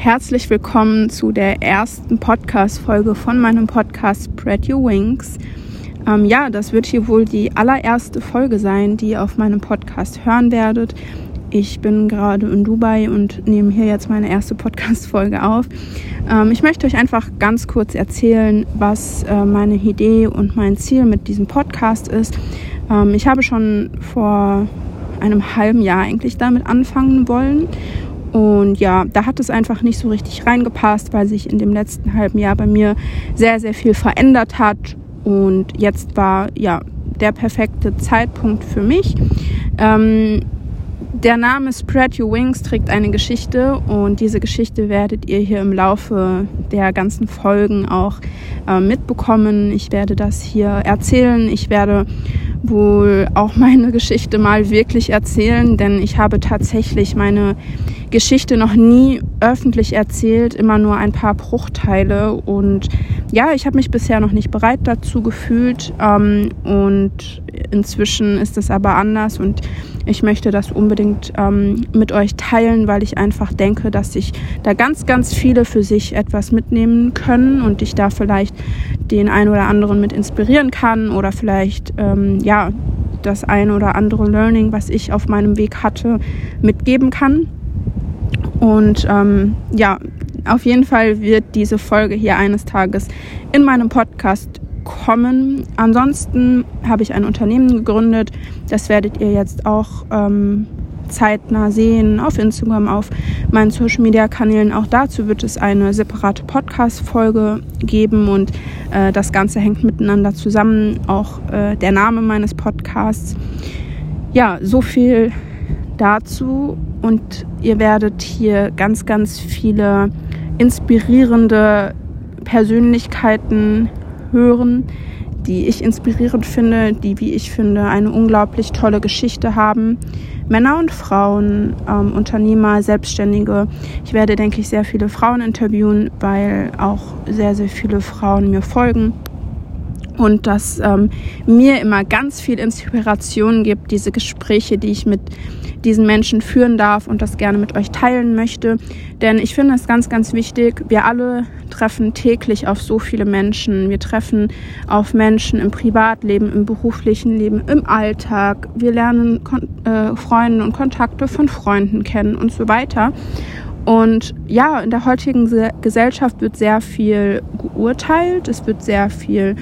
Herzlich willkommen zu der ersten Podcast-Folge von meinem Podcast Spread Your Wings. Ähm, ja, das wird hier wohl die allererste Folge sein, die ihr auf meinem Podcast hören werdet. Ich bin gerade in Dubai und nehme hier jetzt meine erste Podcast-Folge auf. Ähm, ich möchte euch einfach ganz kurz erzählen, was äh, meine Idee und mein Ziel mit diesem Podcast ist. Ähm, ich habe schon vor einem halben Jahr eigentlich damit anfangen wollen und ja, da hat es einfach nicht so richtig reingepasst, weil sich in dem letzten halben Jahr bei mir sehr, sehr viel verändert hat. Und jetzt war ja der perfekte Zeitpunkt für mich. Ähm, der Name Spread Your Wings trägt eine Geschichte und diese Geschichte werdet ihr hier im Laufe der ganzen Folgen auch äh, mitbekommen. Ich werde das hier erzählen. Ich werde wohl auch meine Geschichte mal wirklich erzählen, denn ich habe tatsächlich meine Geschichte noch nie öffentlich erzählt, immer nur ein paar Bruchteile. Und ja, ich habe mich bisher noch nicht bereit dazu gefühlt. Ähm, und inzwischen ist es aber anders und ich möchte das unbedingt ähm, mit euch teilen, weil ich einfach denke, dass sich da ganz, ganz viele für sich etwas mitnehmen können und ich da vielleicht den einen oder anderen mit inspirieren kann oder vielleicht ähm, ja das ein oder andere Learning, was ich auf meinem Weg hatte, mitgeben kann. Und ähm, ja, auf jeden Fall wird diese Folge hier eines Tages in meinem Podcast kommen. Ansonsten habe ich ein Unternehmen gegründet. Das werdet ihr jetzt auch ähm, zeitnah sehen auf Instagram, auf meinen Social Media Kanälen. Auch dazu wird es eine separate Podcast-Folge geben und äh, das Ganze hängt miteinander zusammen. Auch äh, der Name meines Podcasts. Ja, so viel dazu und ihr werdet hier ganz, ganz viele inspirierende Persönlichkeiten hören, die ich inspirierend finde, die, wie ich finde, eine unglaublich tolle Geschichte haben. Männer und Frauen, ähm, Unternehmer, Selbstständige. Ich werde, denke ich, sehr viele Frauen interviewen, weil auch sehr, sehr viele Frauen mir folgen und das ähm, mir immer ganz viel Inspiration gibt, diese Gespräche, die ich mit diesen Menschen führen darf und das gerne mit euch teilen möchte. Denn ich finde es ganz, ganz wichtig, wir alle treffen täglich auf so viele Menschen. Wir treffen auf Menschen im Privatleben, im beruflichen Leben, im Alltag. Wir lernen Kon äh, Freunde und Kontakte von Freunden kennen und so weiter. Und ja, in der heutigen Gesellschaft wird sehr viel geurteilt, es wird sehr viel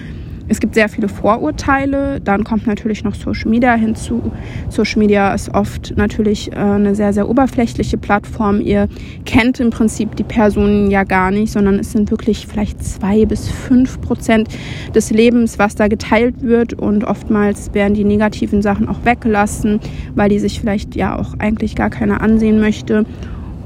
es gibt sehr viele Vorurteile. Dann kommt natürlich noch Social Media hinzu. Social Media ist oft natürlich äh, eine sehr, sehr oberflächliche Plattform. Ihr kennt im Prinzip die Personen ja gar nicht, sondern es sind wirklich vielleicht zwei bis fünf Prozent des Lebens, was da geteilt wird. Und oftmals werden die negativen Sachen auch weggelassen, weil die sich vielleicht ja auch eigentlich gar keiner ansehen möchte.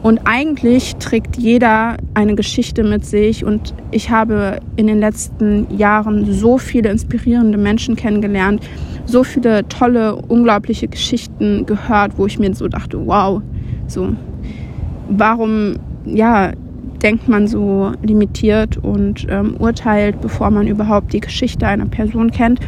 Und eigentlich trägt jeder eine Geschichte mit sich. Und ich habe in den letzten Jahren so viele inspirierende Menschen kennengelernt, so viele tolle, unglaubliche Geschichten gehört, wo ich mir so dachte, wow, so, warum, ja, denkt man so limitiert und ähm, urteilt, bevor man überhaupt die Geschichte einer Person kennt.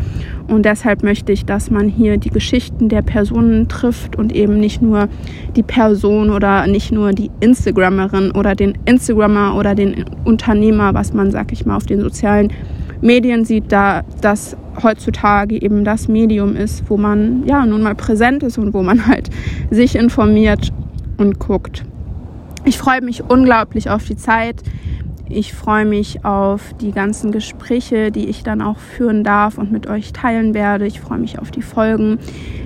Und deshalb möchte ich, dass man hier die Geschichten der Personen trifft und eben nicht nur die Person oder nicht nur die Instagrammerin oder den Instagrammer oder den Unternehmer, was man, sag ich mal, auf den sozialen Medien sieht, da das heutzutage eben das Medium ist, wo man ja nun mal präsent ist und wo man halt sich informiert und guckt. Ich freue mich unglaublich auf die Zeit. Ich freue mich auf die ganzen Gespräche, die ich dann auch führen darf und mit euch teilen werde. Ich freue mich auf die Folgen.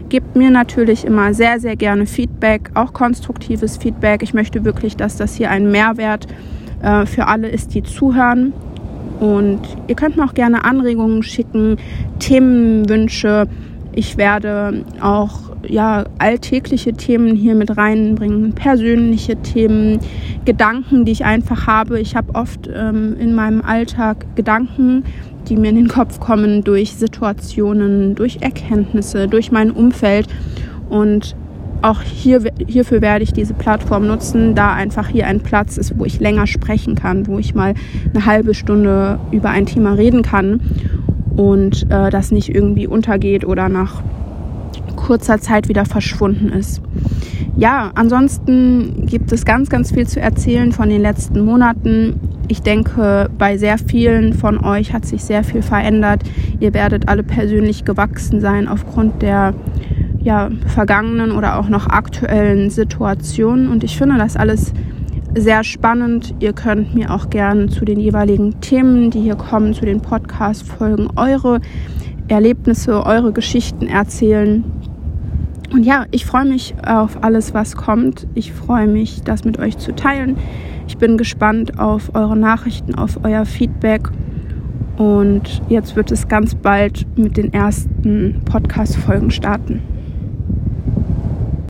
Gebt mir natürlich immer sehr, sehr gerne Feedback, auch konstruktives Feedback. Ich möchte wirklich, dass das hier ein Mehrwert äh, für alle ist, die zuhören. Und ihr könnt mir auch gerne Anregungen schicken, Themenwünsche. Ich werde auch ja, alltägliche Themen hier mit reinbringen, persönliche Themen, Gedanken, die ich einfach habe. Ich habe oft ähm, in meinem Alltag Gedanken, die mir in den Kopf kommen durch Situationen, durch Erkenntnisse, durch mein Umfeld. Und auch hier, hierfür werde ich diese Plattform nutzen, da einfach hier ein Platz ist, wo ich länger sprechen kann, wo ich mal eine halbe Stunde über ein Thema reden kann und äh, das nicht irgendwie untergeht oder nach kurzer Zeit wieder verschwunden ist. Ja, ansonsten gibt es ganz, ganz viel zu erzählen von den letzten Monaten. Ich denke, bei sehr vielen von euch hat sich sehr viel verändert. Ihr werdet alle persönlich gewachsen sein aufgrund der ja, vergangenen oder auch noch aktuellen Situationen. Und ich finde das alles sehr spannend. Ihr könnt mir auch gerne zu den jeweiligen Themen, die hier kommen, zu den Podcast-Folgen, eure Erlebnisse, eure Geschichten erzählen. Und ja, ich freue mich auf alles, was kommt. Ich freue mich, das mit euch zu teilen. Ich bin gespannt auf eure Nachrichten, auf euer Feedback. Und jetzt wird es ganz bald mit den ersten Podcast-Folgen starten.